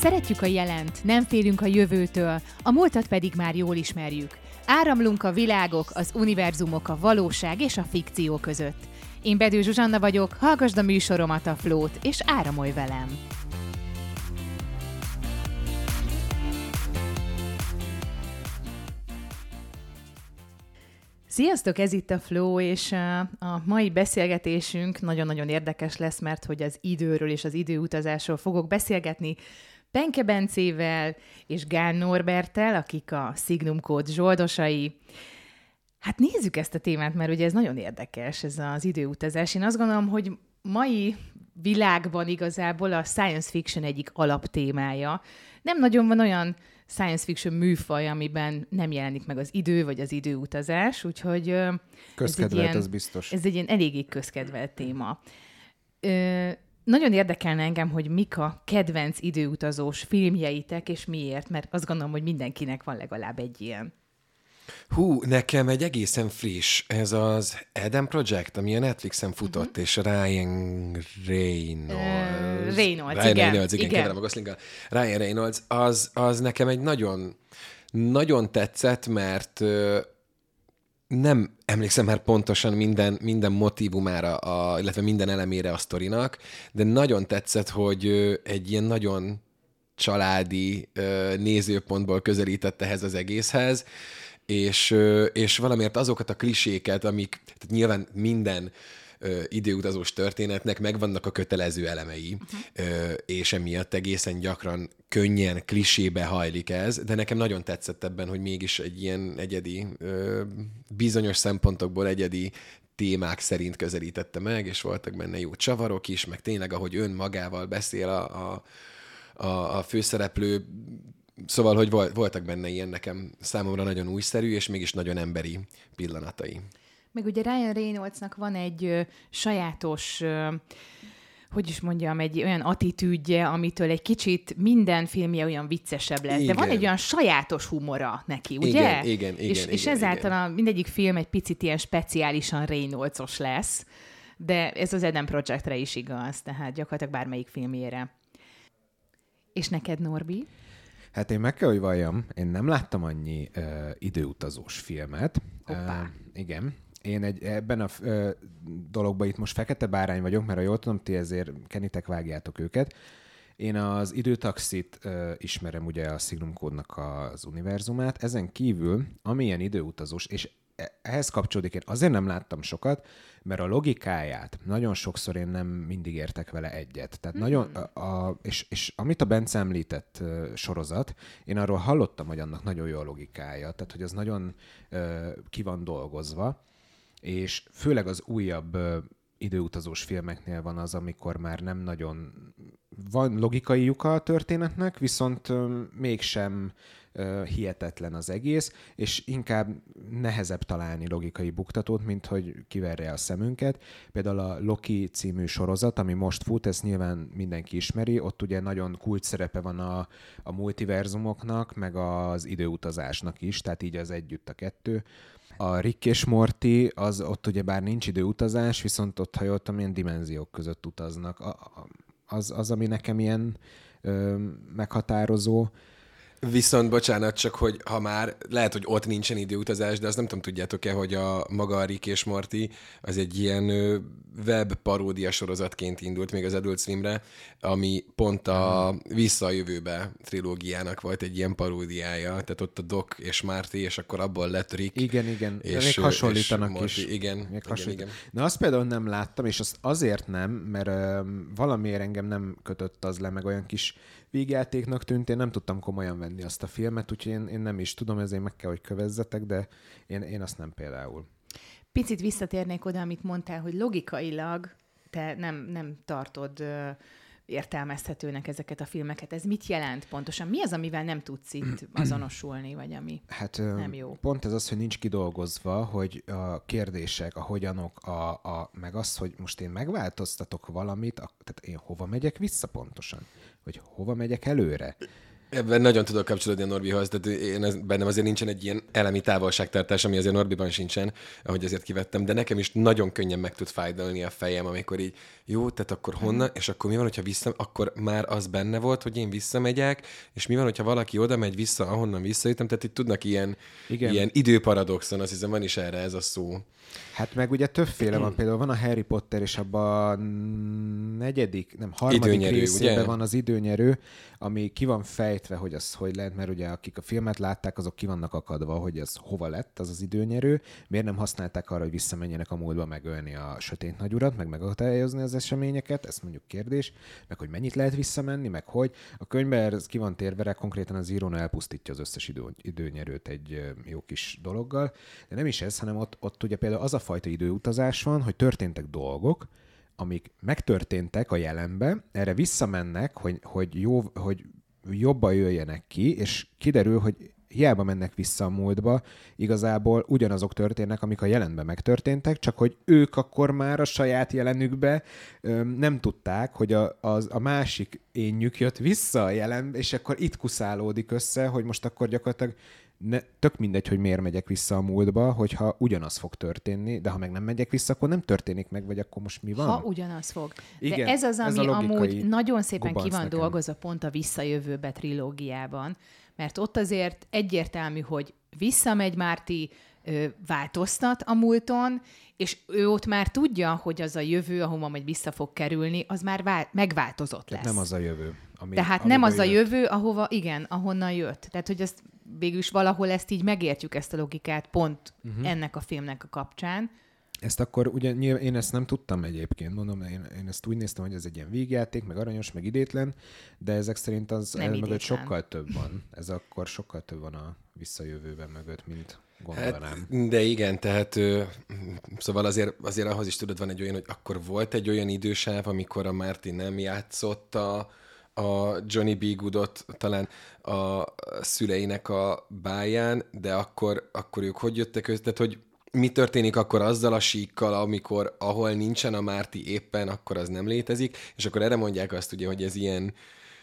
Szeretjük a jelent, nem félünk a jövőtől, a múltat pedig már jól ismerjük. Áramlunk a világok, az univerzumok, a valóság és a fikció között. Én Bedő Zsuzsanna vagyok, hallgasd a műsoromat a Flót, és áramolj velem! Sziasztok, ez itt a Flow, és a mai beszélgetésünk nagyon-nagyon érdekes lesz, mert hogy az időről és az időutazásról fogok beszélgetni Penke Bencével és Gán Norbertel, akik a Signum Code zsoldosai. Hát nézzük ezt a témát, mert ugye ez nagyon érdekes, ez az időutazás. Én azt gondolom, hogy mai világban igazából a science fiction egyik alaptémája. Nem nagyon van olyan science fiction műfaj, amiben nem jelenik meg az idő, vagy az időutazás, úgyhogy... Közkedvelt, ez, ilyen, az biztos. Ez egy ilyen eléggé közkedvelt téma. Ö, nagyon érdekelne engem, hogy mik a kedvenc időutazós filmjeitek, és miért, mert azt gondolom, hogy mindenkinek van legalább egy ilyen. Hú, nekem egy egészen friss, ez az Eden Project, ami a Netflixen futott, uh-huh. és Ryan Reynolds. Uh, Reynolds, Ryan igen. Reynolds, igen, igen. a Gosling. Ryan Reynolds, az, az nekem egy nagyon, nagyon tetszett, mert nem emlékszem már pontosan minden, minden motivumára, a, illetve minden elemére a sztorinak, de nagyon tetszett, hogy egy ilyen nagyon családi nézőpontból közelített ehhez az egészhez, és, és valamiért azokat a kliséket, amik, tehát nyilván minden ö, időutazós történetnek megvannak a kötelező elemei, uh-huh. ö, és emiatt egészen gyakran könnyen klisébe hajlik ez, de nekem nagyon tetszett ebben, hogy mégis egy ilyen egyedi, ö, bizonyos szempontokból egyedi témák szerint közelítette meg, és voltak benne jó csavarok is, meg tényleg, ahogy ön magával beszél a, a, a, a főszereplő, Szóval, hogy voltak benne ilyen nekem számomra nagyon újszerű, és mégis nagyon emberi pillanatai. Meg ugye Ryan Reynoldsnak van egy ö, sajátos ö, hogy is mondjam, egy olyan attitűdje, amitől egy kicsit minden filmje olyan viccesebb lesz. Igen. De van egy olyan sajátos humora neki, ugye? Igen, igen, igen. És, igen, és ezáltal igen. A, mindegyik film egy picit ilyen speciálisan Reynoldsos lesz. De ez az Eden Projectre is igaz, tehát gyakorlatilag bármelyik filmjére. És neked, Norbi? Hát én meg kell, hogy valljam, én nem láttam annyi uh, időutazós filmet. Hoppá. Uh, igen, én egy, ebben a ö, dologban itt most fekete bárány vagyok, mert ha jól tudom, ti ezért kenitek, vágjátok őket. Én az időtaxit ö, ismerem ugye a Signum kódnak az univerzumát. Ezen kívül, amilyen időutazós, és e, ehhez kapcsolódik, én azért nem láttam sokat, mert a logikáját nagyon sokszor én nem mindig értek vele egyet. Tehát mm. nagyon, a, a, és, és amit a Bence említett uh, sorozat, én arról hallottam, hogy annak nagyon jó a logikája, tehát hogy az nagyon uh, ki van dolgozva, és főleg az újabb időutazós filmeknél van az, amikor már nem nagyon van logikai lyuka a történetnek, viszont mégsem hihetetlen az egész, és inkább nehezebb találni logikai buktatót, mint hogy kiverje a szemünket. Például a Loki című sorozat, ami most fut, ezt nyilván mindenki ismeri, ott ugye nagyon kult szerepe van a, a multiverzumoknak, meg az időutazásnak is, tehát így az együtt a kettő. A Rick és Morty, az ott ugye bár nincs időutazás, viszont ott, ha jól tudom, ilyen dimenziók között utaznak. A, az, az, ami nekem ilyen ö, meghatározó. Viszont bocsánat, csak hogy ha már lehet, hogy ott nincsen időutazás, de azt nem tudom, tudjátok-e, hogy a maga a Rick és Morty az egy ilyen web paródia sorozatként indult még az Adult Swimre, ami pont a Vissza a jövőbe trilógiának volt egy ilyen paródiája, tehát ott a Doc és Marty, és akkor abból lett Rick. Igen, igen, és, még hasonlítanak és Morty. is. Igen, még igen, hasonlít. igen. Na azt például nem láttam, és azt azért nem, mert uh, valamiért engem nem kötött az le, meg olyan kis vígjátéknak tűnt, én nem tudtam komolyan venni azt a filmet, úgyhogy én, én nem is tudom, ezért meg kell, hogy kövezzetek, de én, én azt nem például. Picit visszatérnék oda, amit mondtál, hogy logikailag te nem, nem tartod uh, értelmezhetőnek ezeket a filmeket. Ez mit jelent pontosan? Mi az, amivel nem tudsz itt azonosulni, vagy ami hát, nem jó? Pont ez az, hogy nincs kidolgozva, hogy a kérdések, a hogyanok, a, a, meg az, hogy most én megváltoztatok valamit, a, tehát én hova megyek vissza pontosan? Hogy hova megyek előre? Ebben nagyon tudok kapcsolódni a Norbihoz, tehát én ez, bennem azért nincsen egy ilyen elemi távolságtartás, ami azért Norbiban sincsen, ahogy azért kivettem, de nekem is nagyon könnyen meg tud fájdalni a fejem, amikor így, jó, tehát akkor honnan, és akkor mi van, hogyha vissza, akkor már az benne volt, hogy én visszamegyek, és mi van, hogyha valaki oda megy vissza, ahonnan visszajöttem, tehát itt tudnak ilyen, Igen. ilyen időparadoxon, azt hiszem van is erre ez a szó. Hát meg ugye többféle van, például van a Harry Potter, és abban a negyedik, nem, harmadik időnyerő, részében ugye? van az időnyerő, ami ki van fejtve, hogy az hogy lehet, mert ugye akik a filmet látták, azok ki vannak akadva, hogy ez hova lett az az időnyerő, miért nem használták arra, hogy visszamenjenek a múltba megölni a sötét nagyurat, meg megakadályozni az eseményeket, ez mondjuk kérdés, meg hogy mennyit lehet visszamenni, meg hogy. A könyvben ez ki van térve, konkrétan az írón elpusztítja az összes idő, időnyerőt egy jó kis dologgal, de nem is ez, hanem ott, ott ugye például az a fajta időutazás van, hogy történtek dolgok, amik megtörténtek a jelenbe, erre visszamennek, hogy, hogy, jó, hogy jobban jöjjenek ki, és kiderül, hogy hiába mennek vissza a múltba, igazából ugyanazok történnek, amik a jelenben megtörténtek, csak hogy ők akkor már a saját jelenükbe ö, nem tudták, hogy a, az, a másik énjük jött vissza a jelenbe, és akkor itt kuszálódik össze, hogy most akkor gyakorlatilag ne, tök mindegy, hogy miért megyek vissza a múltba, hogyha ugyanaz fog történni, de ha meg nem megyek vissza, akkor nem történik meg, vagy akkor most mi van? Ha ugyanaz fog. Igen, de ez az, ami ez amúgy nagyon szépen ki van nekem. dolgozva pont a Visszajövőbe trilógiában, mert ott azért egyértelmű, hogy visszamegy Márti, változtat a múlton, és ő ott már tudja, hogy az a jövő, ahova majd vissza fog kerülni, az már vál- megváltozott lesz. Nem az a jövő. Ami, Tehát nem az jött. a jövő, ahova, igen, ahonnan jött. Tehát, hogy ezt végül is valahol ezt így megértjük, ezt a logikát pont uh-huh. ennek a filmnek a kapcsán. Ezt akkor ugye nyilván, én ezt nem tudtam egyébként, mondom, én, én ezt úgy néztem, hogy ez egy ilyen végjáték, meg aranyos, meg idétlen, de ezek szerint az el mögött sokkal több van. Ez akkor sokkal több van a visszajövőben mögött, mint gondolnám. Hát, de igen, tehát ö, szóval azért, azért ahhoz is tudod, van egy olyan, hogy akkor volt egy olyan idősáv, amikor a Martin nem játszotta a Johnny B. Goodot talán a szüleinek a báján, de akkor, akkor ők hogy jöttek össze, tehát hogy mi történik akkor azzal a síkkal, amikor ahol nincsen a Márti éppen, akkor az nem létezik, és akkor erre mondják azt ugye, hogy ez ilyen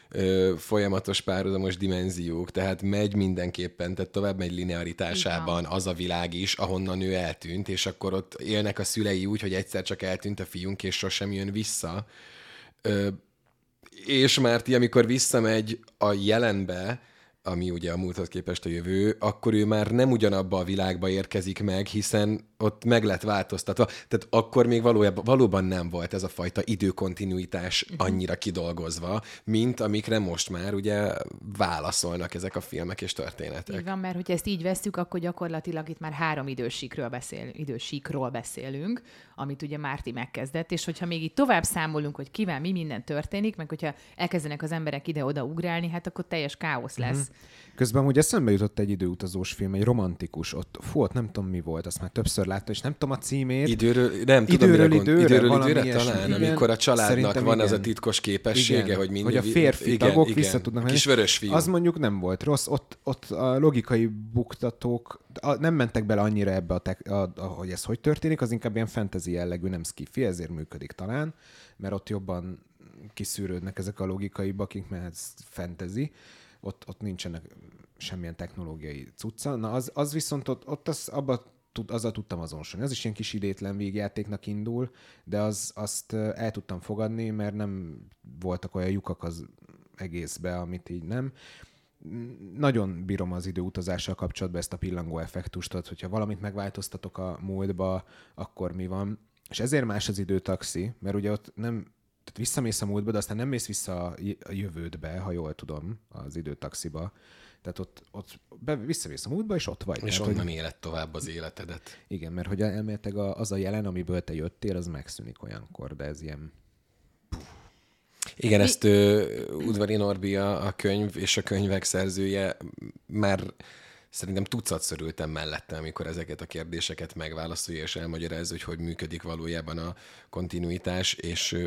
ö, folyamatos párhuzamos dimenziók, tehát megy mindenképpen, tehát tovább megy linearitásában az a világ is, ahonnan ő eltűnt, és akkor ott élnek a szülei úgy, hogy egyszer csak eltűnt a fiunk, és sosem jön vissza. Ö, és Márti, amikor visszamegy a jelenbe, ami ugye a múlthoz képest a jövő, akkor ő már nem ugyanabba a világba érkezik meg, hiszen ott meg lett változtatva. Tehát akkor még valójában, valóban nem volt ez a fajta időkontinuitás mhm. annyira kidolgozva, mint amikre most már ugye válaszolnak ezek a filmek és történetek. Így van, mert hogyha ezt így veszük, akkor gyakorlatilag itt már három idősíkről, beszél, idősíkról beszélünk, amit ugye Márti megkezdett, és hogyha még itt tovább számolunk, hogy kivel mi minden történik, meg hogyha elkezdenek az emberek ide-oda ugrálni, hát akkor teljes káosz lesz. Uh-huh. Közben ugye eszembe jutott egy időutazós film, egy romantikus, ott, fú, ott nem tudom mi volt, azt már többször láttam, és nem tudom a címét. Időről, nem tudom, időről, időre, időről időre talán, igen, amikor a családnak van igen. az a titkos képessége, igen, hogy minden... Hogy a férfi igen, tagok igen, vissza tudnak. Kis vörös fiú. Az mondjuk nem volt rossz, ott, ott a logikai buktatók nem mentek bele annyira ebbe, a, tek, a, a, hogy ez hogy történik, az inkább ilyen fantasy jellegű, nem skifi, ezért működik talán, mert ott jobban kiszűrődnek ezek a logikai bakink, mert ez fantasy ott, ott nincsenek semmilyen technológiai cucca. Na az, az viszont ott, ott az, abba tud, azzal tudtam azonosulni. Az is ilyen kis idétlen végjátéknak indul, de az, azt el tudtam fogadni, mert nem voltak olyan lyukak az egészbe, amit így nem. Nagyon bírom az időutazással kapcsolatban ezt a pillangó effektust, tehát hogyha valamit megváltoztatok a múltba, akkor mi van. És ezért más az időtaxi, mert ugye ott nem tehát visszamész a múltba, de aztán nem mész vissza a jövődbe, ha jól tudom, az időtaxiba. Tehát ott, ott be, visszamész a múltba, és ott vagy. És tehát, onnan hogy... éled tovább az életedet. Igen, mert hogy elméletileg az a jelen, amiből te jöttél, az megszűnik olyankor, de ez ilyen... Igen, ezt uh, Udvari Norbi a, a könyv és a könyvek szerzője már szerintem tucatszor ültem mellette, amikor ezeket a kérdéseket megválaszolja és elmagyarázza, hogy hogy működik valójában a kontinuitás, és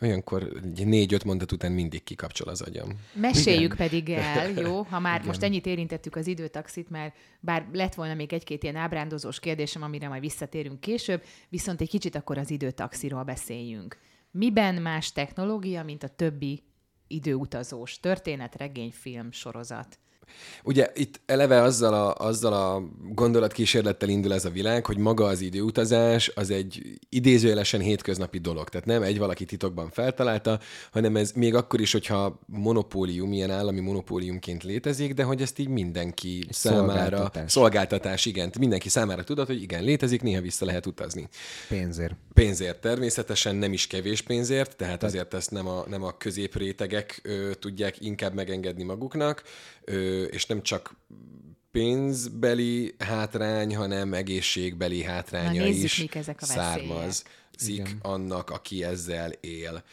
olyankor négy-öt mondat után mindig kikapcsol az agyam. Meséljük Igen. pedig el, jó? Ha már Igen. most ennyit érintettük az időtaxit, mert bár lett volna még egy-két ilyen ábrándozós kérdésem, amire majd visszatérünk később, viszont egy kicsit akkor az időtaxiról beszéljünk. Miben más technológia, mint a többi időutazós történet, regényfilm, sorozat. Ugye itt eleve azzal a, azzal a gondolatkísérlettel indul ez a világ, hogy maga az időutazás az egy idézőjelesen hétköznapi dolog. Tehát nem egy valaki titokban feltalálta, hanem ez még akkor is, hogyha monopólium, ilyen állami monopóliumként létezik, de hogy ezt így mindenki egy számára... Szolgáltatás. szolgáltatás. igen. Mindenki számára tudod, hogy igen, létezik, néha vissza lehet utazni. Pénzért. Pénzért természetesen, nem is kevés pénzért, tehát, tehát... azért ezt nem a, nem a középrétegek ö, tudják inkább megengedni maguknak. Ö, és nem csak pénzbeli hátrány, hanem egészségbeli hátránya Na, nézzük, is mik ezek a származik annak, aki ezzel él.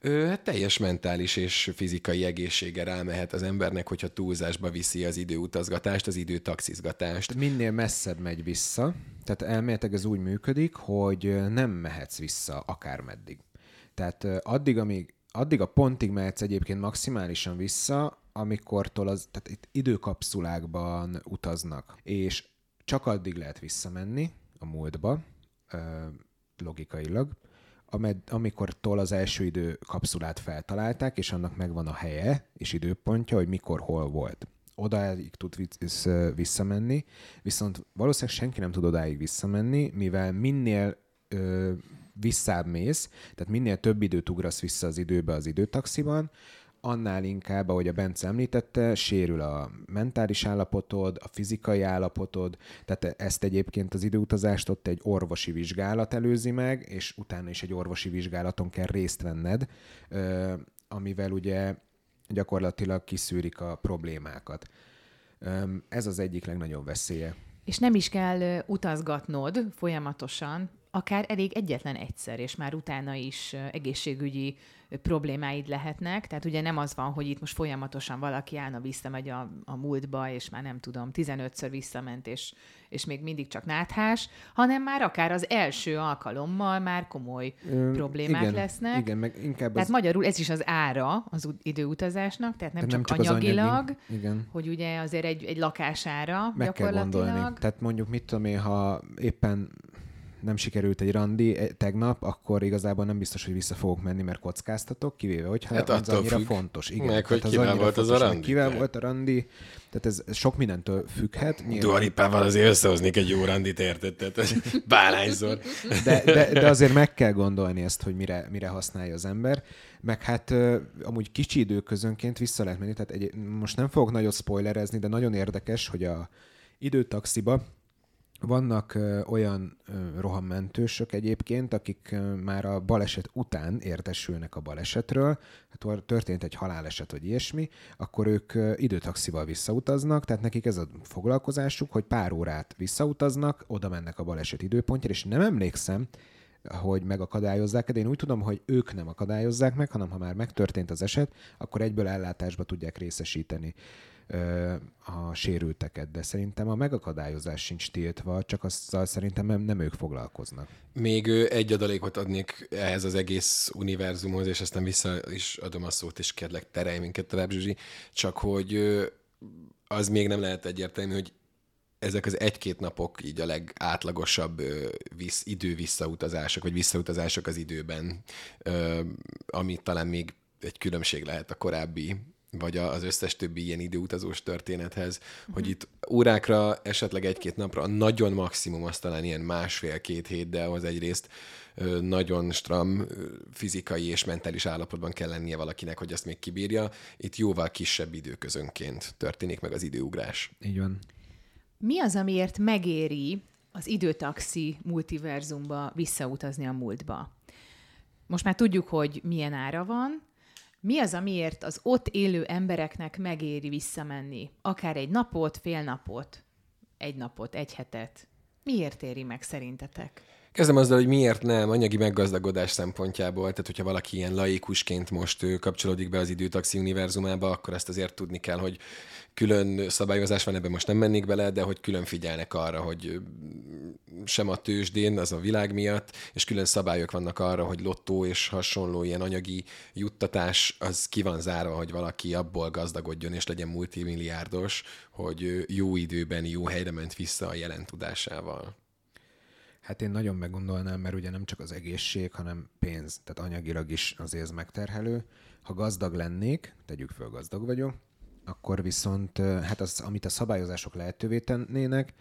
Ő, hát teljes mentális és fizikai egészsége rámehet az embernek, hogyha túlzásba viszi az időutazgatást, az időtaxizgatást. Minél messzebb megy vissza, tehát elméletileg ez úgy működik, hogy nem mehetsz vissza akármeddig. Tehát addig, amíg, addig a pontig mehetsz egyébként maximálisan vissza, amikortól az, tehát itt időkapszulákban utaznak, és csak addig lehet visszamenni a múltba, logikailag, amed, amikortól az első időkapszulát feltalálták, és annak megvan a helye és időpontja, hogy mikor, hol volt. Odáig tud visszamenni, viszont valószínűleg senki nem tud odáig visszamenni, mivel minél ö, visszább mész, tehát minél több időt ugrasz vissza az időbe az időtaxiban, annál inkább, ahogy a Bence említette, sérül a mentális állapotod, a fizikai állapotod, tehát ezt egyébként az időutazást ott egy orvosi vizsgálat előzi meg, és utána is egy orvosi vizsgálaton kell részt venned, amivel ugye gyakorlatilag kiszűrik a problémákat. Ez az egyik legnagyobb veszélye. És nem is kell utazgatnod folyamatosan, akár elég egyetlen egyszer, és már utána is egészségügyi problémáid lehetnek. Tehát ugye nem az van, hogy itt most folyamatosan valaki állna, visszamegy a, a múltba, és már nem tudom, 15-ször visszament, és, és még mindig csak náthás, hanem már akár az első alkalommal már komoly Ö, problémák igen, lesznek. Igen, meg inkább Tehát az... magyarul ez is az ára az időutazásnak, tehát nem, csak, nem csak anyagilag, anyagi, igen. hogy ugye azért egy, egy lakására meg gyakorlatilag. Kell gondolni. Tehát mondjuk mit tudom én, ha éppen nem sikerült egy randi eh, tegnap, akkor igazából nem biztos, hogy vissza fogok menni, mert kockáztatok, kivéve, hogyha hát az annyira függ. fontos. Igen, Meg, hogy kivel volt az a randi. Kivel volt a randi, tehát ez, sok mindentől függhet. Duaripával azért összehoznék egy jó randit, érted? Tehát. De, de, de, azért meg kell gondolni ezt, hogy mire, mire használja az ember. Meg hát amúgy kicsi időközönként vissza lehet menni, tehát egy, most nem fogok nagyot spoilerezni, de nagyon érdekes, hogy a időtaxiba vannak olyan rohammentősök egyébként, akik már a baleset után értesülnek a balesetről, hát történt egy haláleset vagy ilyesmi, akkor ők ö, időtaxival visszautaznak, tehát nekik ez a foglalkozásuk, hogy pár órát visszautaznak, oda mennek a baleset időpontjára, és nem emlékszem, hogy megakadályozzák, de én úgy tudom, hogy ők nem akadályozzák meg, hanem ha már megtörtént az eset, akkor egyből ellátásba tudják részesíteni a sérülteket, de szerintem a megakadályozás sincs tiltva, csak azzal szerintem nem, ők foglalkoznak. Még egy adalékot adnék ehhez az egész univerzumhoz, és aztán vissza is adom a szót, és kérlek terelj minket tovább, Zsuzsi, csak hogy az még nem lehet egyértelmű, hogy ezek az egy-két napok így a legátlagosabb visz, idő visszautazások, vagy visszautazások az időben, ami talán még egy különbség lehet a korábbi vagy az összes többi ilyen időutazós történethez, uh-huh. hogy itt órákra, esetleg egy-két napra, a nagyon maximum az talán ilyen másfél-két hét, de az egyrészt nagyon stram fizikai és mentális állapotban kell lennie valakinek, hogy ezt még kibírja. Itt jóval kisebb időközönként történik meg az időugrás. Így van. Mi az, amiért megéri az időtaxi multiverzumba visszautazni a múltba? Most már tudjuk, hogy milyen ára van, mi az, amiért az ott élő embereknek megéri visszamenni? Akár egy napot, fél napot, egy napot, egy hetet. Miért éri meg szerintetek? Kezdem azzal, hogy miért nem anyagi meggazdagodás szempontjából, tehát hogyha valaki ilyen laikusként most kapcsolódik be az időtaxi univerzumába, akkor ezt azért tudni kell, hogy külön szabályozás van, ebben most nem mennék bele, de hogy külön figyelnek arra, hogy sem a tőzsdén, az a világ miatt, és külön szabályok vannak arra, hogy lottó és hasonló ilyen anyagi juttatás, az ki van zárva, hogy valaki abból gazdagodjon és legyen multimilliárdos, hogy jó időben, jó helyre ment vissza a jelen tudásával. Hát én nagyon meggondolnám, mert ugye nem csak az egészség, hanem pénz, tehát anyagilag is azért ez megterhelő. Ha gazdag lennék, tegyük föl, gazdag vagyok, akkor viszont, hát az, amit a szabályozások lehetővé tennének,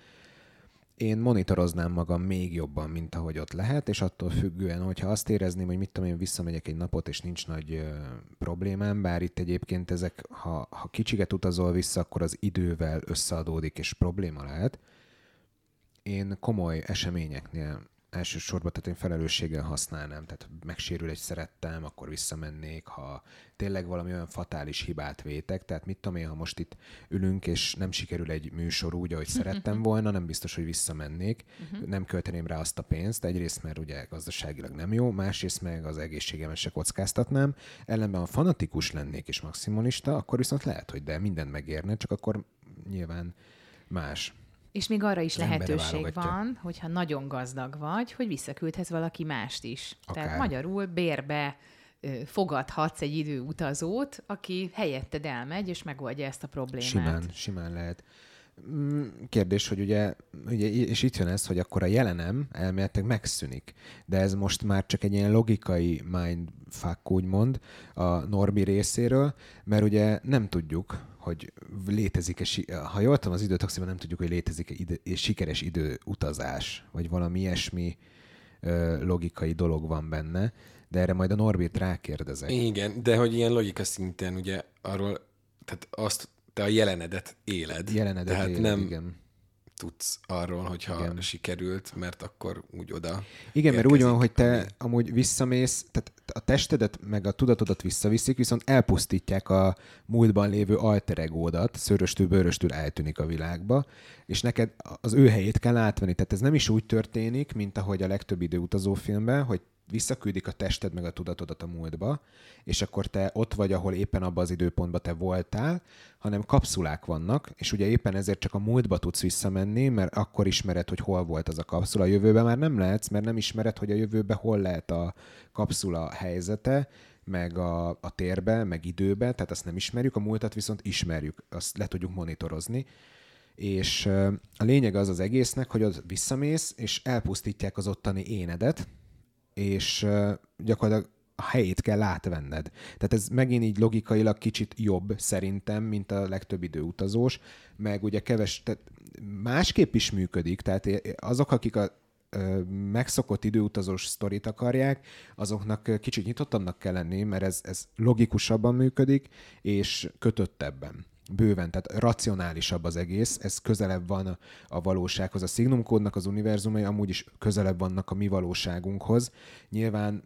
én monitoroznám magam még jobban, mint ahogy ott lehet, és attól függően, hogyha azt érezném, hogy mit tudom én, visszamegyek egy napot, és nincs nagy ö, problémám, bár itt egyébként ezek, ha, ha kicsiket utazol vissza, akkor az idővel összeadódik, és probléma lehet. Én komoly eseményeknél elsősorban, tehát én felelősséggel használnám, tehát megsérül egy szerettem, akkor visszamennék, ha tényleg valami olyan fatális hibát vétek, tehát mit tudom én, ha most itt ülünk, és nem sikerül egy műsor úgy, ahogy szerettem volna, nem biztos, hogy visszamennék, nem költeném rá azt a pénzt, egyrészt, mert ugye gazdaságilag nem jó, másrészt meg az egészségemet se kockáztatnám, ellenben ha fanatikus lennék és maximalista, akkor viszont lehet, hogy de mindent megérne, csak akkor nyilván más. És még arra is lehetőség van, hogyha nagyon gazdag vagy, hogy visszaküldhetsz valaki mást is. Akár. Tehát magyarul bérbe fogadhatsz egy időutazót, aki helyetted elmegy, és megoldja ezt a problémát. Simán, simán lehet. Mm, Kérdés, hogy ugye, ugye, és itt jön ez, hogy akkor a jelenem elméletileg megszűnik. De ez most már csak egy ilyen logikai mindfuck, úgymond, a Norbi részéről, mert ugye nem tudjuk, hogy létezik-e, ha jól tudom, az időtaxiban nem tudjuk, hogy létezik-e ide, sikeres időutazás, vagy valami ilyesmi logikai dolog van benne, de erre majd a Norbit rákérdezek. Igen, de hogy ilyen logika szinten ugye arról, tehát azt te a jelenedet éled. Jelenedet tehát éled, nem igen. Tudsz arról, hogyha Igen. sikerült, mert akkor úgy oda Igen, mert úgy van, hogy te ami- amúgy visszamész, tehát a testedet meg a tudatodat visszaviszik, viszont elpusztítják a múltban lévő alter egódat, szöröstül, bőröstül eltűnik a világba, és neked az ő helyét kell átvenni. Tehát ez nem is úgy történik, mint ahogy a legtöbb időutazó filmben, hogy visszaküldik a tested meg a tudatodat a múltba, és akkor te ott vagy, ahol éppen abban az időpontban te voltál, hanem kapszulák vannak, és ugye éppen ezért csak a múltba tudsz visszamenni, mert akkor ismered, hogy hol volt az a kapszula. A jövőben már nem lehetsz, mert nem ismered, hogy a jövőben hol lehet a kapszula helyzete, meg a, a térbe, meg időbe, tehát azt nem ismerjük, a múltat viszont ismerjük, azt le tudjuk monitorozni. És a lényeg az az egésznek, hogy ott visszamész, és elpusztítják az ottani énedet, és gyakorlatilag a helyét kell átvenned. Tehát ez megint így logikailag kicsit jobb szerintem, mint a legtöbb időutazós, meg ugye keves, tehát másképp is működik, tehát azok, akik a megszokott időutazós sztorit akarják, azoknak kicsit nyitottabbnak kell lenni, mert ez, ez logikusabban működik, és kötöttebben. Bőven, tehát racionálisabb az egész, ez közelebb van a, valósághoz. A Signum kódnak az univerzumai amúgy is közelebb vannak a mi valóságunkhoz. Nyilván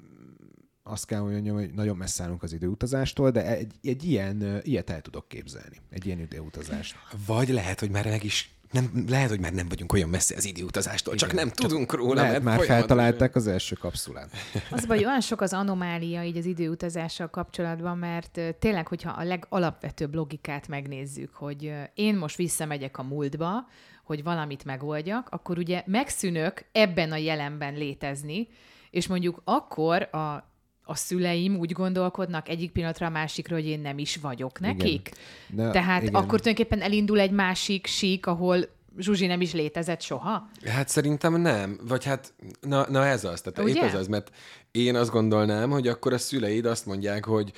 azt kell mondjam, hogy nagyon messze állunk az időutazástól, de egy, egy ilyen, ilyet el tudok képzelni. Egy ilyen időutazást. Vagy lehet, hogy már meg is nem, lehet, hogy már nem vagyunk olyan messze az időutazástól, csak nem tudunk róla, Lehet, mert már feltalálták az első kapszulát. Az vagy olyan sok az anomália így az időutazással kapcsolatban, mert tényleg, hogyha a legalapvetőbb logikát megnézzük, hogy én most visszamegyek a múltba, hogy valamit megoldjak, akkor ugye megszűnök ebben a jelenben létezni, és mondjuk akkor a a szüleim úgy gondolkodnak egyik pillanatra a másikra, hogy én nem is vagyok nekik. De Tehát igen. akkor tulajdonképpen elindul egy másik sík, ahol Zsuzsi nem is létezett soha. Hát szerintem nem. Vagy hát, na, na ez az. Tehát Ugye? épp ez az, mert én azt gondolnám, hogy akkor a szüleid azt mondják, hogy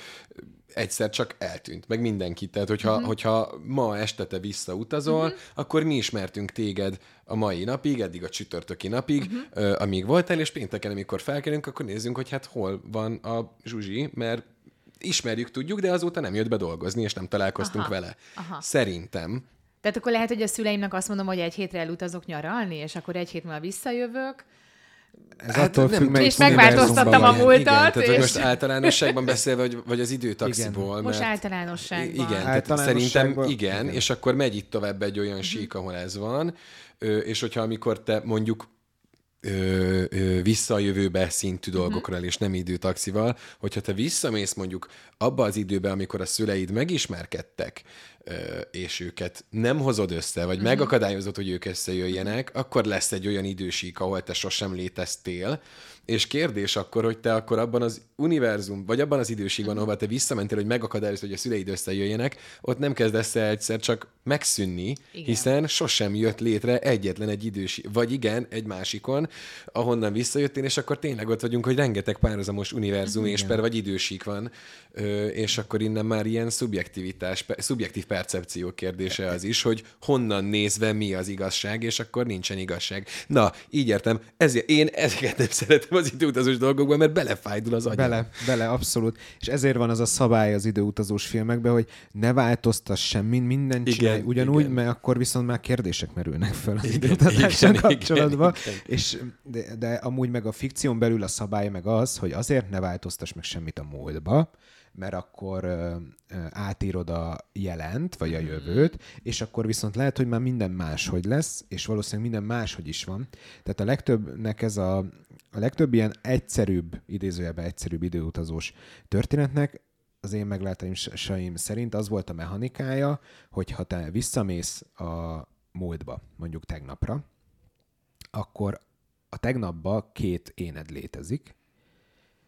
egyszer csak eltűnt, meg mindenki. Tehát, hogyha, uh-huh. hogyha ma este te visszautazol, uh-huh. akkor mi ismertünk téged a mai napig, eddig a csütörtöki napig, uh-huh. uh, amíg voltál, és pénteken, amikor felkelünk, akkor nézzünk, hogy hát hol van a Zsuzsi, mert ismerjük, tudjuk, de azóta nem jött be dolgozni, és nem találkoztunk Aha. vele. Aha. Szerintem. Tehát akkor lehet, hogy a szüleimnek azt mondom, hogy egy hétre elutazok nyaralni, és akkor egy hét múlva visszajövök. Ez Hát attól nem- függ, melyik És megváltoztattam a múltat, Igen, tehát hogy és- most általánosságban beszélve, vagy, vagy az időtaxiból. Most mert... általánosságban. Igen, tehát Általánosságban- szerintem igen, igen. és akkor megy itt tovább egy olyan sík, ahol ez van, ö, és hogyha amikor te mondjuk ö, ö, vissza a jövőbe szintű uh-huh. dolgokról, és nem időtaxival, hogyha te visszamész mondjuk abba az időbe, amikor a szüleid megismerkedtek, és őket nem hozod össze, vagy uh-huh. megakadályozod, hogy ők összejöjjenek, akkor lesz egy olyan idősík, ahol te sosem léteztél, és kérdés akkor, hogy te akkor abban az univerzum, vagy abban az időségben, ahol te visszamentél, hogy megakadályozod, hogy a szüleid összejöjjenek, ott nem kezdesz el egyszer csak megszűnni, igen. hiszen sosem jött létre egyetlen egy idős, vagy igen, egy másikon, ahonnan visszajöttél, és akkor tényleg ott vagyunk, hogy rengeteg párhuzamos univerzum igen. és per vagy idősík van, és akkor innen már ilyen szubjektivitás, szubjektív percepció kérdése az is, hogy honnan nézve mi az igazság, és akkor nincsen igazság. Na, így értem, ezért én ezeket nem szeretem az időutazós dolgokban, mert belefájdul az agyam. Bele, bele, abszolút. És ezért van az a szabály az időutazós filmekben, hogy ne változtass semmin, minden csinálj igen, ugyanúgy, igen. mert akkor viszont már kérdések merülnek fel az időutazással kapcsolatban. Igen, igen. És, de, de amúgy meg a fikción belül a szabály meg az, hogy azért ne változtass meg semmit a múltba, mert akkor ö, ö, átírod a jelent, vagy a mhm. jövőt, és akkor viszont lehet, hogy már minden máshogy lesz, és valószínűleg minden máshogy is van. Tehát a legtöbbnek ez a, a legtöbb ilyen egyszerűbb, idézőjelben egyszerűbb időutazós történetnek az én meglátásaim szerint az volt a mechanikája, hogy ha te visszamész a múltba, mondjuk tegnapra, akkor a tegnapba két éned létezik,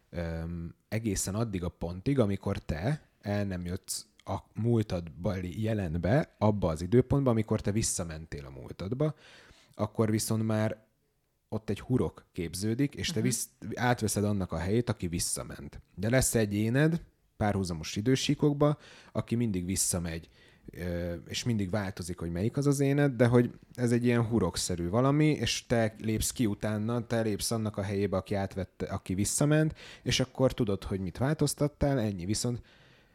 öm, egészen addig a pontig, amikor te el nem jössz a múltadbeli jelenbe, abba az időpontba, amikor te visszamentél a múltadba, akkor viszont már ott egy hurok képződik, és te uh-huh. visz, átveszed annak a helyét, aki visszament. De lesz egy éned párhuzamos idősíkokba, aki mindig visszamegy és mindig változik, hogy melyik az az éned, de hogy ez egy ilyen hurokszerű valami, és te lépsz ki utána, te lépsz annak a helyébe, aki átvette, aki visszament, és akkor tudod, hogy mit változtattál, ennyi. Viszont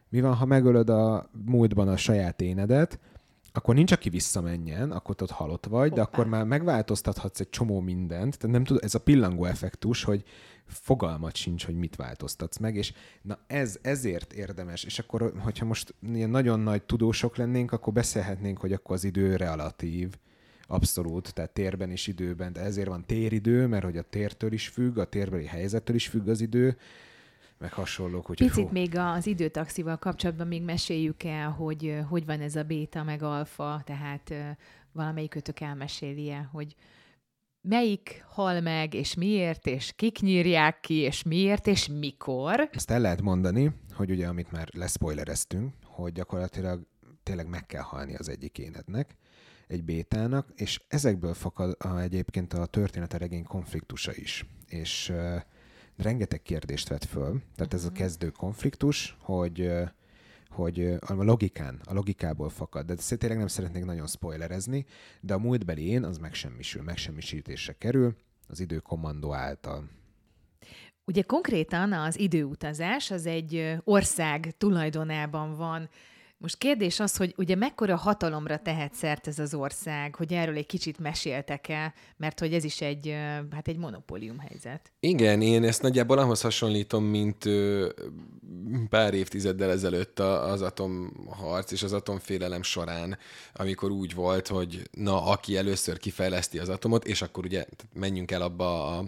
mi van, ha megölöd a múltban a saját énedet, akkor nincs, aki visszamenjen, akkor ott halott vagy, Hoppá. de akkor már megváltoztathatsz egy csomó mindent. Tehát nem tud, ez a pillangó effektus, hogy fogalmat sincs, hogy mit változtatsz meg, és na ez, ezért érdemes, és akkor, hogyha most ilyen nagyon nagy tudósok lennénk, akkor beszélhetnénk, hogy akkor az idő relatív, abszolút, tehát térben és időben, de ezért van téridő, mert hogy a tértől is függ, a térbeli helyzettől is függ az idő, meg hasonlók. Hogy Picit fú. még az időtaxival kapcsolatban még meséljük el, hogy hogy van ez a béta meg alfa, tehát valamelyik elmeséli -e, hogy melyik hal meg, és miért, és kik nyírják ki, és miért, és mikor. Ezt el lehet mondani, hogy ugye, amit már leszpoilereztünk, hogy gyakorlatilag tényleg meg kell halni az egyik énednek, egy bétának, és ezekből fakad a, egyébként a története regény konfliktusa is. És uh, rengeteg kérdést vet föl, tehát ez a mhm. kezdő konfliktus, hogy hogy a logikán, a logikából fakad, de tényleg nem szeretnék nagyon spoilerezni, de a múltbeli én az megsemmisül, megsemmisítésre kerül az időkommandó által. Ugye konkrétan az időutazás az egy ország tulajdonában van, most kérdés az, hogy ugye mekkora hatalomra tehet szert ez az ország, hogy erről egy kicsit meséltek-e, mert hogy ez is egy, hát egy monopólium helyzet. Igen, én ezt nagyjából ahhoz hasonlítom, mint pár évtizeddel ezelőtt az atomharc és az atomfélelem során, amikor úgy volt, hogy na, aki először kifejleszti az atomot, és akkor ugye menjünk el abba a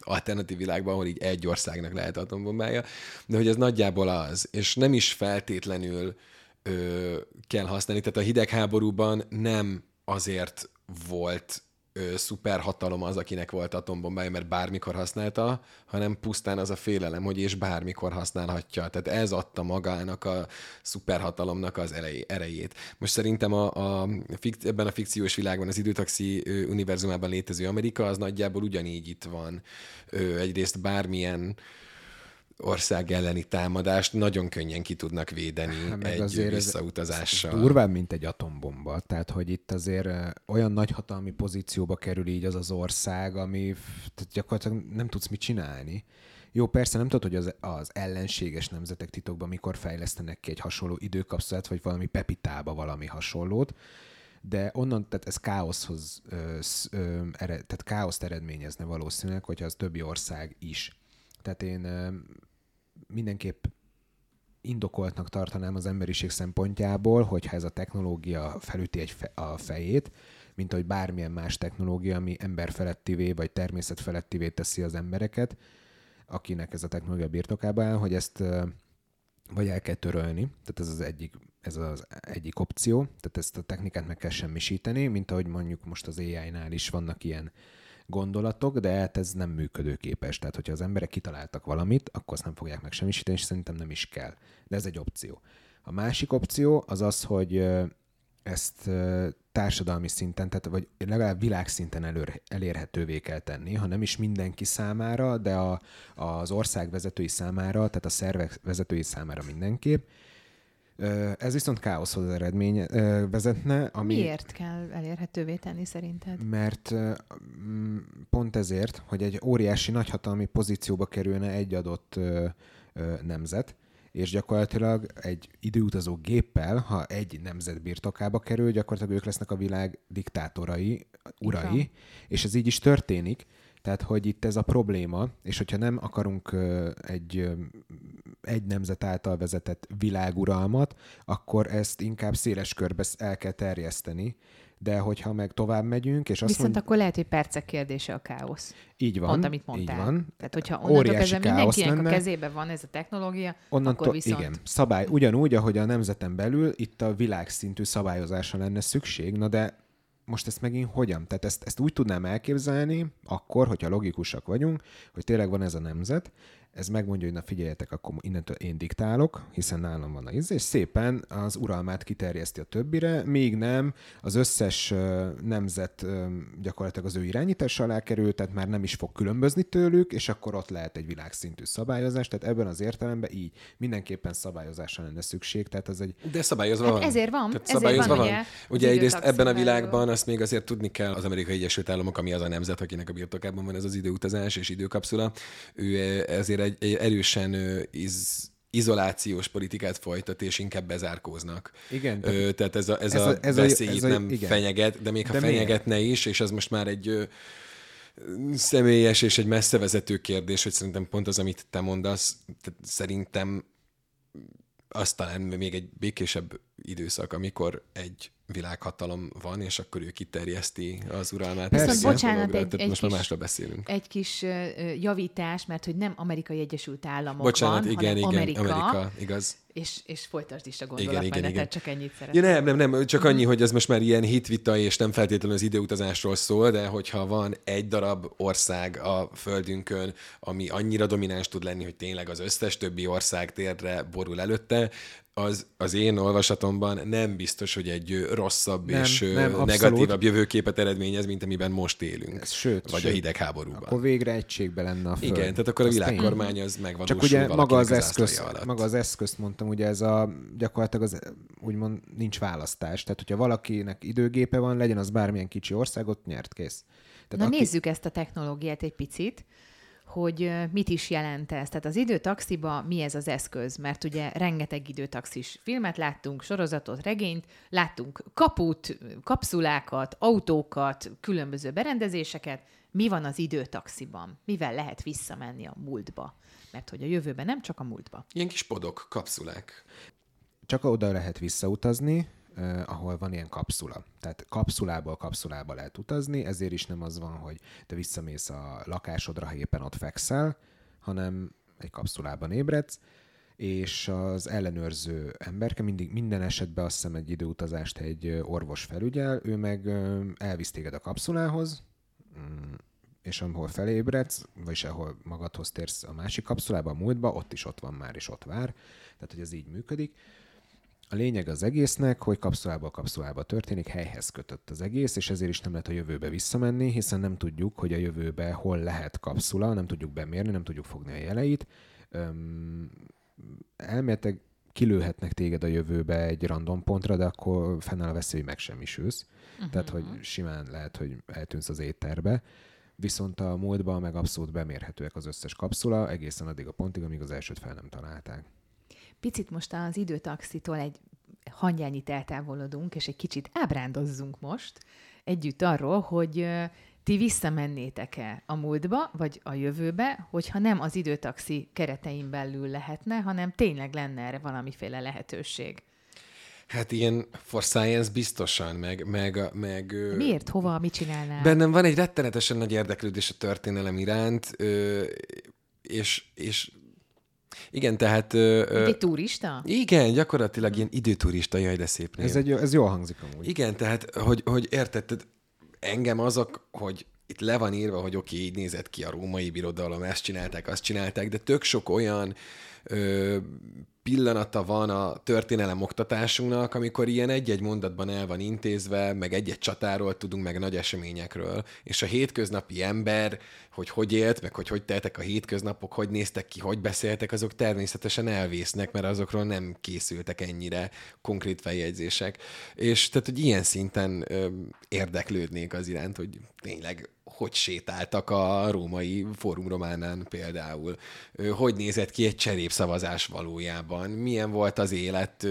alternatív világba, ahol így egy országnak lehet atombombája, de hogy ez nagyjából az, és nem is feltétlenül ö, kell használni. Tehát a hidegháborúban nem azért volt ö, szuperhatalom az, akinek volt atombombája, mert bármikor használta, hanem pusztán az a félelem, hogy és bármikor használhatja. Tehát ez adta magának a szuperhatalomnak az erejét. Most szerintem a, a, ebben a fikciós világban, az időtaxi univerzumában létező Amerika, az nagyjából ugyanígy itt van. Ö, egyrészt bármilyen ország elleni támadást nagyon könnyen ki tudnak védeni Meg egy azért visszautazással. Ez, ez durvább, mint egy atombomba. Tehát, hogy itt azért olyan nagy hatalmi pozícióba kerül így az az ország, ami tehát gyakorlatilag nem tudsz mit csinálni. Jó, persze nem tudod, hogy az, az ellenséges nemzetek titokban mikor fejlesztenek ki egy hasonló időkapszulát, vagy valami pepitába valami hasonlót, de onnan, tehát ez káoszhoz, ö, ö, ered, tehát káoszt eredményezne valószínűleg, hogyha az többi ország is tehát én mindenképp indokoltnak tartanám az emberiség szempontjából, hogyha ez a technológia felüti egy fe, a fejét, mint ahogy bármilyen más technológia, ami emberfelettivé vagy természetfelettivé teszi az embereket, akinek ez a technológia birtokába áll, hogy ezt vagy el kell törölni, tehát ez az egyik, ez az egyik opció, tehát ezt a technikát meg kell semmisíteni, mint ahogy mondjuk most az AI-nál is vannak ilyen gondolatok, de hát ez nem működőképes. Tehát, hogyha az emberek kitaláltak valamit, akkor azt nem fogják meg semmisíteni, és szerintem nem is kell. De ez egy opció. A másik opció az az, hogy ezt társadalmi szinten, tehát vagy legalább világszinten előr, elérhetővé kell tenni, ha nem is mindenki számára, de a, az ország vezetői számára, tehát a szervek vezetői számára mindenképp. Ez viszont káoszhoz eredmény vezetne. Ami, Miért kell elérhetővé tenni szerinted? Mert pont ezért, hogy egy óriási nagyhatalmi pozícióba kerülne egy adott nemzet, és gyakorlatilag egy időutazó géppel, ha egy nemzet birtokába kerül, gyakorlatilag ők lesznek a világ diktátorai, urai, Igen. és ez így is történik, tehát, hogy itt ez a probléma, és hogyha nem akarunk egy, egy nemzet által vezetett világuralmat, akkor ezt inkább széles körbe el kell terjeszteni, de hogyha meg tovább megyünk, és azt Viszont mond... akkor lehet, hogy percek kérdése a káosz. Így van. Pont, amit mondtál. Így van. Tehát, hogyha onnantól kezdve mindenkinek lenne, a kezében van ez a technológia, onnantól, akkor viszont... Igen, szabály, ugyanúgy, ahogy a nemzeten belül, itt a világszintű szabályozásra lenne szükség, na de most ezt megint hogyan? Tehát ezt, ezt úgy tudnám elképzelni, akkor, hogyha logikusak vagyunk, hogy tényleg van ez a nemzet, ez megmondja, hogy na figyeljetek, akkor innentől én diktálok, hiszen nálam van a íz, és szépen az uralmát kiterjeszti a többire, még nem az összes nemzet gyakorlatilag az ő irányítás alá kerül, tehát már nem is fog különbözni tőlük, és akkor ott lehet egy világszintű szabályozás, tehát ebben az értelemben így mindenképpen szabályozásra lenne szükség, tehát az egy... De szabályozva hát van. ezért van. Tehát ezért szabályozva van. van. Ugye egyrészt ebben a világban azt még azért tudni kell, az Amerikai Egyesült Államok, ami az a nemzet, akinek a birtokában van ez az időutazás és időkapszula, ő ezért egy, egy erősen iz, izolációs politikát folytat, és inkább bezárkóznak. Igen. Ö, tehát ez a, ez, ez a, ez veszély a, ez a, nem igen. fenyeget, de még de ha miért? fenyegetne is, és az most már egy ö, személyes és egy messzevezető kérdés, hogy szerintem pont az, amit te mondasz, tehát szerintem az talán még egy békésebb időszak, amikor egy világhatalom van, és akkor ő kiterjeszti az uralmát. Persze. bocsánat, egy, egy most kis, már másról beszélünk. Egy kis javítás, mert hogy nem Amerikai Egyesült Államok bocsánat, van, igen, hanem igen, Amerika, Amerika, igaz. És, és folytasd is a gondolatmenetet, csak ennyit szeretném. Ja, nem, nem, nem, csak annyi, hogy ez most már ilyen hitvita, és nem feltétlenül az időutazásról szól, de hogyha van egy darab ország a földünkön, ami annyira domináns tud lenni, hogy tényleg az összes többi ország térre borul előtte, az, az én olvasatomban nem biztos, hogy egy rosszabb nem, és nem, negatívabb jövőképet eredményez, mint amiben most élünk. Sőt, vagy sőt, a hidegháborúban. Akkor végre egységbe lenne a föld. Igen, tehát akkor a világkormány az megvalósul Csak ugye maga az, eszköz, maga az eszközt mondtam, ugye ez a gyakorlatilag az, úgymond nincs választás. Tehát, hogyha valakinek időgépe van, legyen az bármilyen kicsi országot, nyert kész. Tehát Na aki... nézzük ezt a technológiát egy picit hogy mit is jelent ez. Tehát az időtaxiba mi ez az eszköz? Mert ugye rengeteg időtaxis filmet láttunk, sorozatot, regényt, láttunk kaput, kapszulákat, autókat, különböző berendezéseket. Mi van az időtaxiban? Mivel lehet visszamenni a múltba? Mert hogy a jövőben nem csak a múltba. Ilyen kis podok, kapszulák. Csak oda lehet visszautazni, eh, ahol van ilyen kapszula. Tehát kapszulából kapszulába lehet utazni, ezért is nem az van, hogy te visszamész a lakásodra, ha éppen ott fekszel, hanem egy kapszulában ébredsz, és az ellenőrző emberke mindig minden esetben azt hiszem egy időutazást egy orvos felügyel, ő meg elvisz téged a kapszulához, mm, és ahol felébredsz, vagyis ahol magadhoz térsz a másik kapszulába, a múltba, ott is ott van már, és ott vár. Tehát, hogy ez így működik. A lényeg az egésznek, hogy kapszulából kapszulába történik, helyhez kötött az egész, és ezért is nem lehet a jövőbe visszamenni, hiszen nem tudjuk, hogy a jövőbe hol lehet kapszula, nem tudjuk bemérni, nem tudjuk fogni a jeleit. Öm, elméletek kilőhetnek téged a jövőbe egy random pontra, de akkor fennáll a veszély, hogy megsemmisülsz. Uh-huh. Tehát, hogy simán lehet, hogy eltűnsz az étterbe. Viszont a múltban meg abszolút bemérhetőek az összes kapszula, egészen addig a pontig, amíg az elsőt fel nem találták. Picit most az időtaxitól egy hangyányit eltávolodunk, és egy kicsit ábrándozzunk most együtt arról, hogy ti visszamennétek-e a múltba, vagy a jövőbe, hogyha nem az időtaxi keretein belül lehetne, hanem tényleg lenne erre valamiféle lehetőség? Hát ilyen for science biztosan, meg... meg, meg Miért? Hova? Mit csinálnál? Bennem van egy rettenetesen nagy érdeklődés a történelem iránt, és, és igen, tehát... Mint egy turista? Igen, gyakorlatilag ilyen időturista, jaj, de szép név. Ez, egy, ez jól hangzik amúgy. Igen, tehát, hogy, hogy érted, engem azok, hogy itt le van írva, hogy oké, okay, így nézett ki a római birodalom, ezt csinálták, azt csinálták, de tök sok olyan ö, pillanata van a történelem oktatásunknak, amikor ilyen egy-egy mondatban el van intézve, meg egy-egy csatáról tudunk, meg nagy eseményekről, és a hétköznapi ember, hogy hogy élt, meg hogy hogy teltek a hétköznapok, hogy néztek ki, hogy beszéltek, azok természetesen elvésznek, mert azokról nem készültek ennyire konkrét feljegyzések. És tehát, hogy ilyen szinten ö, érdeklődnék az iránt, hogy tényleg hogy sétáltak a római fórum románán például. Hogy nézett ki egy cserépszavazás valójában? Milyen volt az élet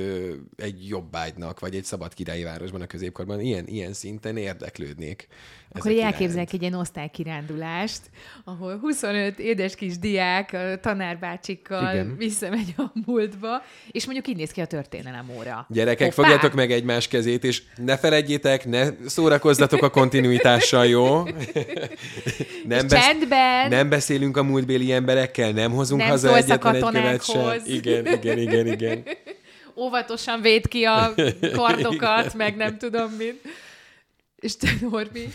egy jobbágynak, vagy egy szabad királyi városban a középkorban? Ilyen, ilyen szinten érdeklődnék. Akkor így elképzelek egy ilyen osztálykirándulást, ahol 25 édes kis diák tanárbácsikkal Igen. visszamegy a múltba, és mondjuk így néz ki a történelem óra. Gyerekek, Hoppá! fogjátok meg egymás kezét, és ne felejtjétek, ne szórakozzatok a kontinuitással, jó? nem, besz- csendben. nem beszélünk a múltbéli emberekkel, nem hozunk nem haza egyetlen egy követ sem. Igen, igen, igen, igen. Óvatosan véd ki a kardokat, meg nem tudom mit. És te, Norbi?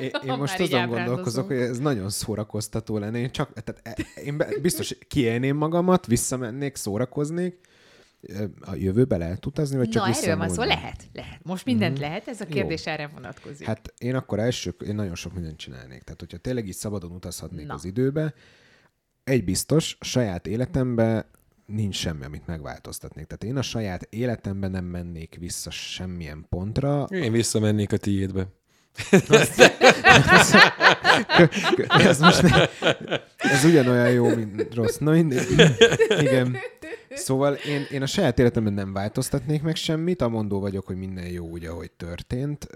Én, én most azon gondolkozok, hogy ez nagyon szórakoztató lenne. Én csak, tehát e, én biztos kiélném magamat, visszamennék, szórakoznék, a jövőbe lehet utazni, vagy csak Na, erről van szó, lehet, lehet. Most mindent mm. lehet, ez a kérdés Jó. erre vonatkozik. Hát én akkor első, én nagyon sok mindent csinálnék. Tehát, hogyha tényleg így szabadon utazhatnék Na. az időbe, egy biztos, a saját életembe nincs semmi, amit megváltoztatnék. Tehát én a saját életemben nem mennék vissza semmilyen pontra. Én visszamennék a tiédbe. Ez most ne, ez ugyanolyan jó, mint rossz. Na, igen. Szóval én, én a saját életemben nem változtatnék meg semmit, amondó vagyok, hogy minden jó úgy, ahogy történt.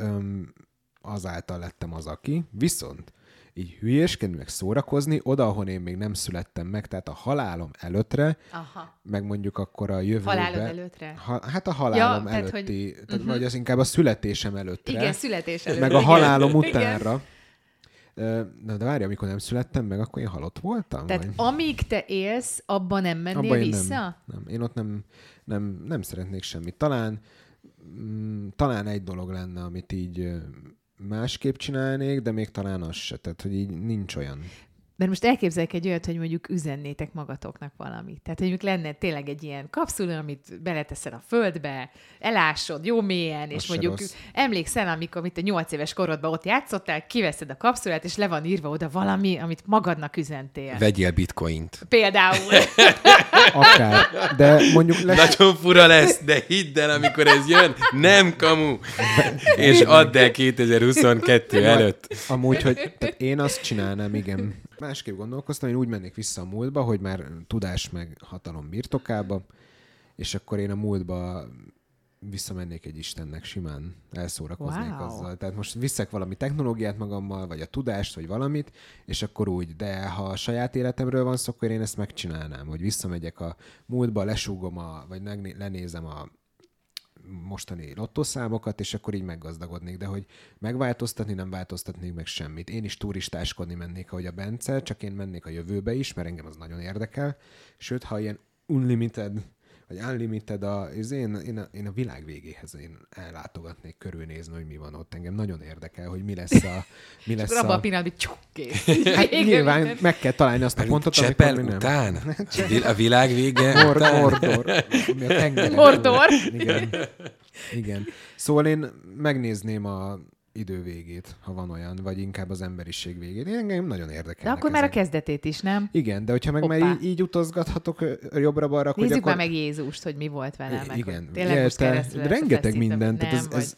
Azáltal lettem az, aki. Viszont így hülyéskedni, meg szórakozni, oda, ahol én még nem születtem meg, tehát a halálom előttre, Aha. meg mondjuk akkor a jövőbe. Halálod előttre? Ha, hát a halálom ja, előtti, tehát, hogy... tehát uh-huh. vagy az inkább a születésem előttre. Igen, születés előtt. Meg a halálom igen. utánra. Na de várj, amikor nem születtem meg, akkor én halott voltam? Tehát vagy? amíg te élsz, abban nem mennél abba vissza? Nem, nem, én ott nem, nem, nem szeretnék semmit. Talán, mm, talán egy dolog lenne, amit így másképp csinálnék, de még talán az se. Tehát, hogy így nincs olyan. Mert most elképzeljek egy olyat, hogy mondjuk üzennétek magatoknak valamit. Tehát, hogy mondjuk lenne tényleg egy ilyen kapszula, amit beleteszel a földbe, elásod jó mélyen, és mondjuk rossz. emlékszel, amikor amit a nyolc éves korodban ott játszottál, kiveszed a kapszulát, és le van írva oda valami, amit magadnak üzentél. Vegyél bitcoint. Például. Akár. De mondjuk lesz... Nagyon fura lesz, de hidd el, amikor ez jön, nem kamu. és add el 2022 előtt. Amúgy, hogy én azt csinálnám, igen, másképp gondolkoztam, én úgy mennék vissza a múltba, hogy már tudás meg hatalom birtokába, és akkor én a múltba visszamennék egy Istennek, simán elszórakoznék wow. azzal. Tehát most viszek valami technológiát magammal, vagy a tudást, vagy valamit, és akkor úgy, de ha a saját életemről van szó, akkor én ezt megcsinálnám, hogy visszamegyek a múltba, lesúgom, a, vagy lenézem a mostani lottószámokat, és akkor így meggazdagodnék, de hogy megváltoztatni nem változtatnék meg semmit. Én is turistáskodni mennék, ahogy a Bence, csak én mennék a jövőbe is, mert engem az nagyon érdekel. Sőt, ha ilyen unlimited vagy unlimited a, az én, én, a, én a világ végéhez én ellátogatnék körülnézni, hogy mi van ott. Engem nagyon érdekel, hogy mi lesz a... Mi lesz a... a pillanatban csuk, kész. Hát nyilván meg kell találni azt a pontot, Csepel amikor után? Nem. A világ vége Mor, után? Mordor. Ami a Mordor. Igen. Igen. Szóval én megnézném a idő végét, ha van olyan, vagy inkább az emberiség végét. Én engem nagyon érdekel. De akkor már a kezdetét is, nem? Igen, de hogyha meg Hoppá. már így, így utazgathatok jobbra-balra, Nézzük akkor... már meg Jézust, hogy mi volt vele. Meg, Igen. Tényleg most rengeteg minden. Tehát ez, ez,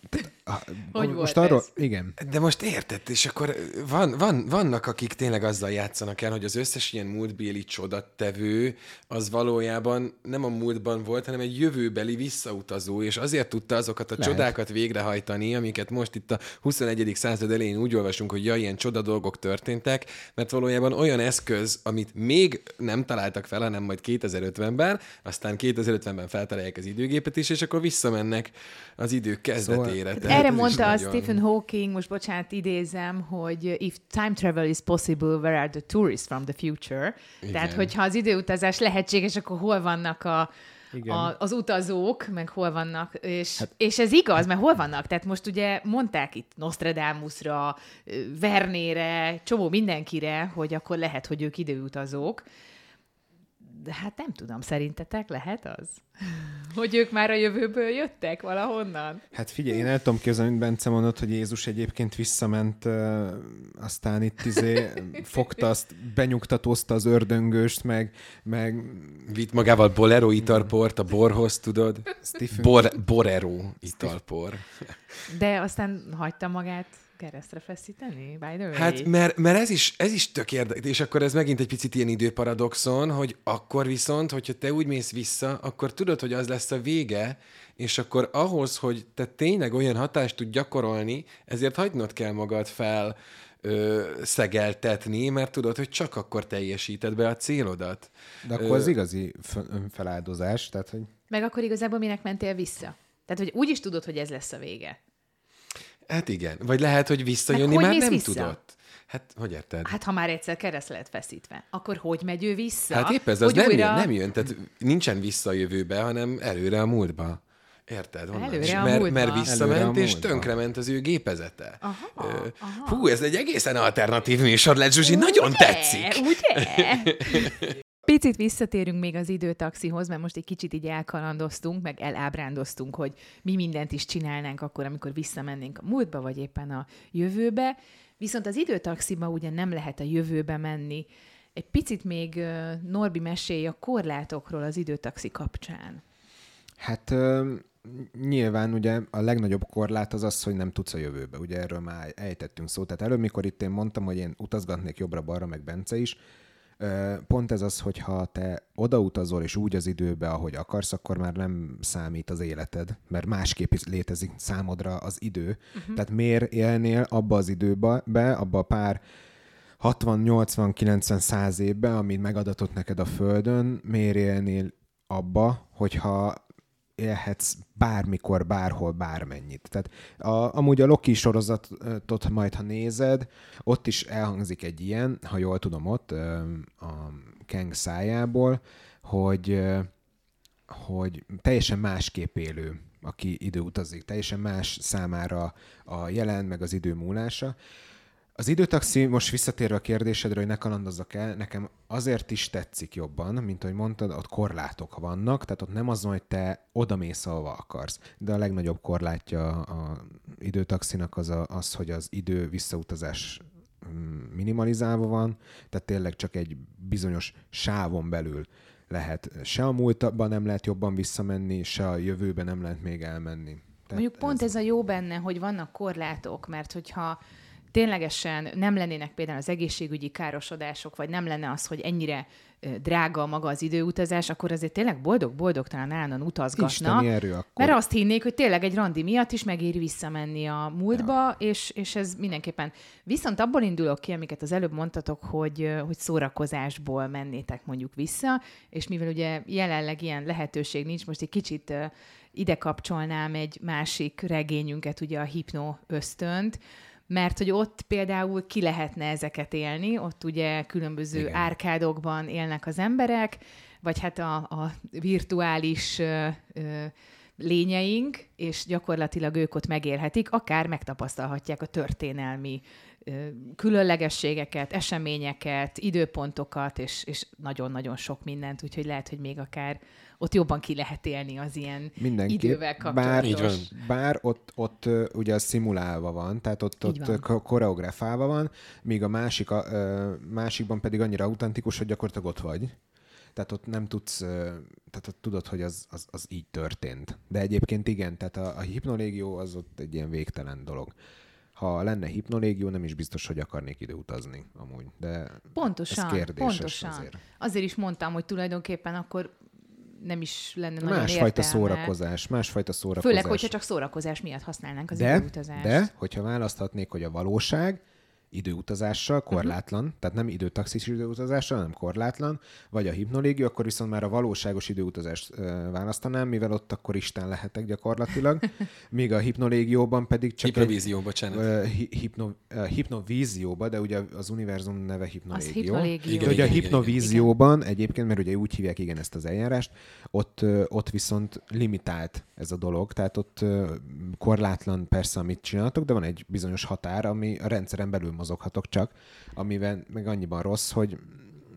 Hogy most volt arról, ez? igen. De most érted, és akkor van, van, vannak, akik tényleg azzal játszanak el, hogy az összes ilyen múltbéli csodattevő az valójában nem a múltban volt, hanem egy jövőbeli visszautazó, és azért tudta azokat a Lehet. csodákat végrehajtani, amiket most itt a 21. század elején úgy olvasunk, hogy ja, ilyen csoda dolgok történtek, mert valójában olyan eszköz, amit még nem találtak fel, hanem majd 2050-ben, aztán 2050-ben feltalálják az időgépet is, és akkor visszamennek az idők kezdetére. Szóval- Erre ez mondta a Stephen Hawking, most bocsánat, idézem, hogy if time travel is possible, where are the tourists from the future? Igen. Tehát, hogyha az időutazás lehetséges, akkor hol vannak a, Igen. a, az utazók, meg hol vannak, és, hát, és ez igaz, mert hol vannak? Tehát most ugye mondták itt Nostradamusra, Vernére, csomó mindenkire, hogy akkor lehet, hogy ők időutazók. De hát nem tudom, szerintetek lehet az? Hogy ők már a jövőből jöttek valahonnan? Hát figyelj, én el tudom képzelni, mint Bence mondott, hogy Jézus egyébként visszament, uh, aztán itt izé fogta azt, benyugtatózta az ördöngőst, meg, meg Vitt magával Bolero italport a borhoz, tudod? Stephen Bor, Borero italpor. De aztán hagyta magát keresztre feszíteni? By the way? Hát, mert, mert ez, is, ez is tök érdekes, és akkor ez megint egy picit ilyen időparadoxon, hogy akkor viszont, hogyha te úgy mész vissza, akkor tudod, hogy az lesz a vége, és akkor ahhoz, hogy te tényleg olyan hatást tud gyakorolni, ezért hagynod kell magad fel ö, szegeltetni, mert tudod, hogy csak akkor teljesíted be a célodat. De akkor az igazi f- önfeláldozás, tehát hogy Meg akkor igazából minek mentél vissza? Tehát, hogy úgy is tudod, hogy ez lesz a vége. Hát igen. Vagy lehet, hogy visszajönni hogy már nem vissza? tudott. Hát, hogy érted? Hát, ha már egyszer kereszt lehet feszítve, akkor hogy megy ő vissza? Hát épp ez, az hogy nem, újra... jön, nem jön, tehát nincsen vissza a jövőbe, hanem előre a múltba. Érted? Honnan? Előre a mert, múltba. mert Előre visszament, a és tönkrement az ő gépezete. Aha, Ö, aha. Hú, ez egy egészen alternatív műsor lett, Zsuzsi, nagyon tetszik. Ugye? Picit visszatérünk még az időtaxihoz, mert most egy kicsit így elkalandoztunk, meg elábrándoztunk, hogy mi mindent is csinálnánk akkor, amikor visszamennénk a múltba, vagy éppen a jövőbe. Viszont az időtaxiba ugye nem lehet a jövőbe menni. Egy picit még Norbi mesélj a korlátokról az időtaxi kapcsán. Hát nyilván ugye a legnagyobb korlát az az, hogy nem tudsz a jövőbe. Ugye erről már ejtettünk szót. Tehát előbb, mikor itt én mondtam, hogy én utazgatnék jobbra-balra, meg Bence is, pont ez az, hogy ha te odautazol és úgy az időbe, ahogy akarsz, akkor már nem számít az életed, mert másképp is létezik számodra az idő. Uh-huh. Tehát miért élnél abba az időbe, be, abba a pár 60, 80, 90, 100 évben, amit megadatott neked a Földön, miért élnél abba, hogyha élhetsz bármikor, bárhol, bármennyit. Tehát a, amúgy a Loki sorozatot majd, ha nézed, ott is elhangzik egy ilyen, ha jól tudom ott, a Kang szájából, hogy, hogy teljesen másképp élő, aki időutazik, teljesen más számára a jelen, meg az idő múlása. Az időtaxi, most visszatérve a kérdésedre, hogy ne kalandozzak el, nekem azért is tetszik jobban, mint ahogy mondtad, ott korlátok vannak, tehát ott nem az hogy te oda mész, ahova akarsz. De a legnagyobb korlátja a időtaxinak az, a, az hogy az idő visszautazás mm, minimalizálva van, tehát tényleg csak egy bizonyos sávon belül lehet. Se a múltban nem lehet jobban visszamenni, se a jövőben nem lehet még elmenni. Tehát Mondjuk pont ez a jó benne, hogy vannak korlátok, mert hogyha ténylegesen nem lennének például az egészségügyi károsodások, vagy nem lenne az, hogy ennyire drága maga az időutazás, akkor azért tényleg boldog-boldogtalan állandóan utazgatna. Erő akkor. Mert azt hinnék, hogy tényleg egy randi miatt is megéri visszamenni a múltba, ja. és, és ez mindenképpen. Viszont abból indulok ki, amiket az előbb mondtatok, hogy, hogy szórakozásból mennétek mondjuk vissza, és mivel ugye jelenleg ilyen lehetőség nincs, most egy kicsit ide kapcsolnám egy másik regényünket, ugye a Hipno ösztönt, mert hogy ott például ki lehetne ezeket élni, ott ugye különböző Igen. Árkádokban élnek az emberek, vagy hát a, a virtuális ö, ö, lényeink, és gyakorlatilag ők ott megélhetik, akár megtapasztalhatják a történelmi különlegességeket, eseményeket, időpontokat, és, és nagyon-nagyon sok mindent, úgyhogy lehet, hogy még akár ott jobban ki lehet élni az ilyen Mindenképp. idővel Bár, kapcsolatos. Így van. bár ott, ott ugye az szimulálva van, tehát ott, Így ott van. ko- koreografálva van, míg a másik, a, másikban pedig annyira autentikus, hogy gyakorlatilag ott vagy. tehát ott nem tudsz, tehát ott tudod, hogy az, az, az így történt. De egyébként igen, tehát a, a hipnolégió az ott egy ilyen végtelen dolog ha lenne hipnolégió, nem is biztos, hogy akarnék ide utazni amúgy. De pontosan, ez kérdéses pontosan. azért. Azért is mondtam, hogy tulajdonképpen akkor nem is lenne nagyon Másfajta értelme. szórakozás, másfajta szórakozás. Főleg, hogyha csak szórakozás miatt használnánk az de, időutazást. de, hogyha választhatnék, hogy a valóság időutazással, Mhm. korlátlan, uh-huh. tehát nem időtaxis időutazással, hanem korlátlan, vagy a hipnolégió, akkor viszont már a valóságos időutazást ö, választanám, mivel ott akkor Isten lehetek gyakorlatilag, míg a hipnolégióban pedig csak Hiprovízió, egy, bocsánat. ö, hi, hipno, ö, hipnovízióba, de ugye az univerzum neve az hipnolégió. hipnolégió. Igen, ugye a igen, hipnovízióban egyébként, mert ugye úgy hívják igen ezt az eljárást, ott, ö, ott viszont limitált ez a dolog, tehát ott ö, korlátlan persze, amit csináltok, de van egy bizonyos határ, ami a rendszeren belül mozoghatok csak, amivel meg annyiban rossz, hogy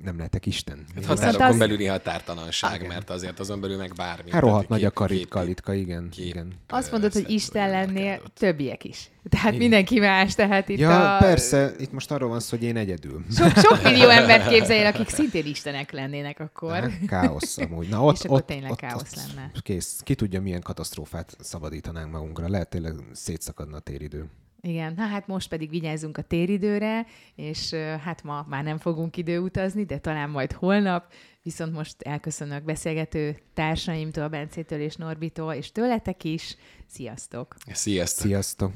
nem lehetek Isten. Hát határokon az- belüli határtalanság, Igen. mert azért azon belül meg bármi. Hát rohadt nagy a kép- karit, kép- kalitka, igen. kép- igen. Azt mondod, hogy Isten lennél, többiek is. Tehát Igen. mindenki más, tehát itt Ja, a... persze, itt most arról van szó, hogy én egyedül. Sok, sok millió embert képzelj el, akik szintén istenek lennének akkor. Hát, káosz amúgy. Na, ott, És akkor ott, tényleg ott, káosz ott, lenne. Kész. Ki tudja, milyen katasztrófát szabadítanánk magunkra. Lehet tényleg szétszakadna a téridő. Igen, na hát most pedig vigyázzunk a téridőre, és hát ma már nem fogunk időutazni, de talán majd holnap, viszont most elköszönök beszélgető társaimtól, Bencétől és Norbitól, és tőletek is. Sziasztok! Sziasztok! Sziasztok!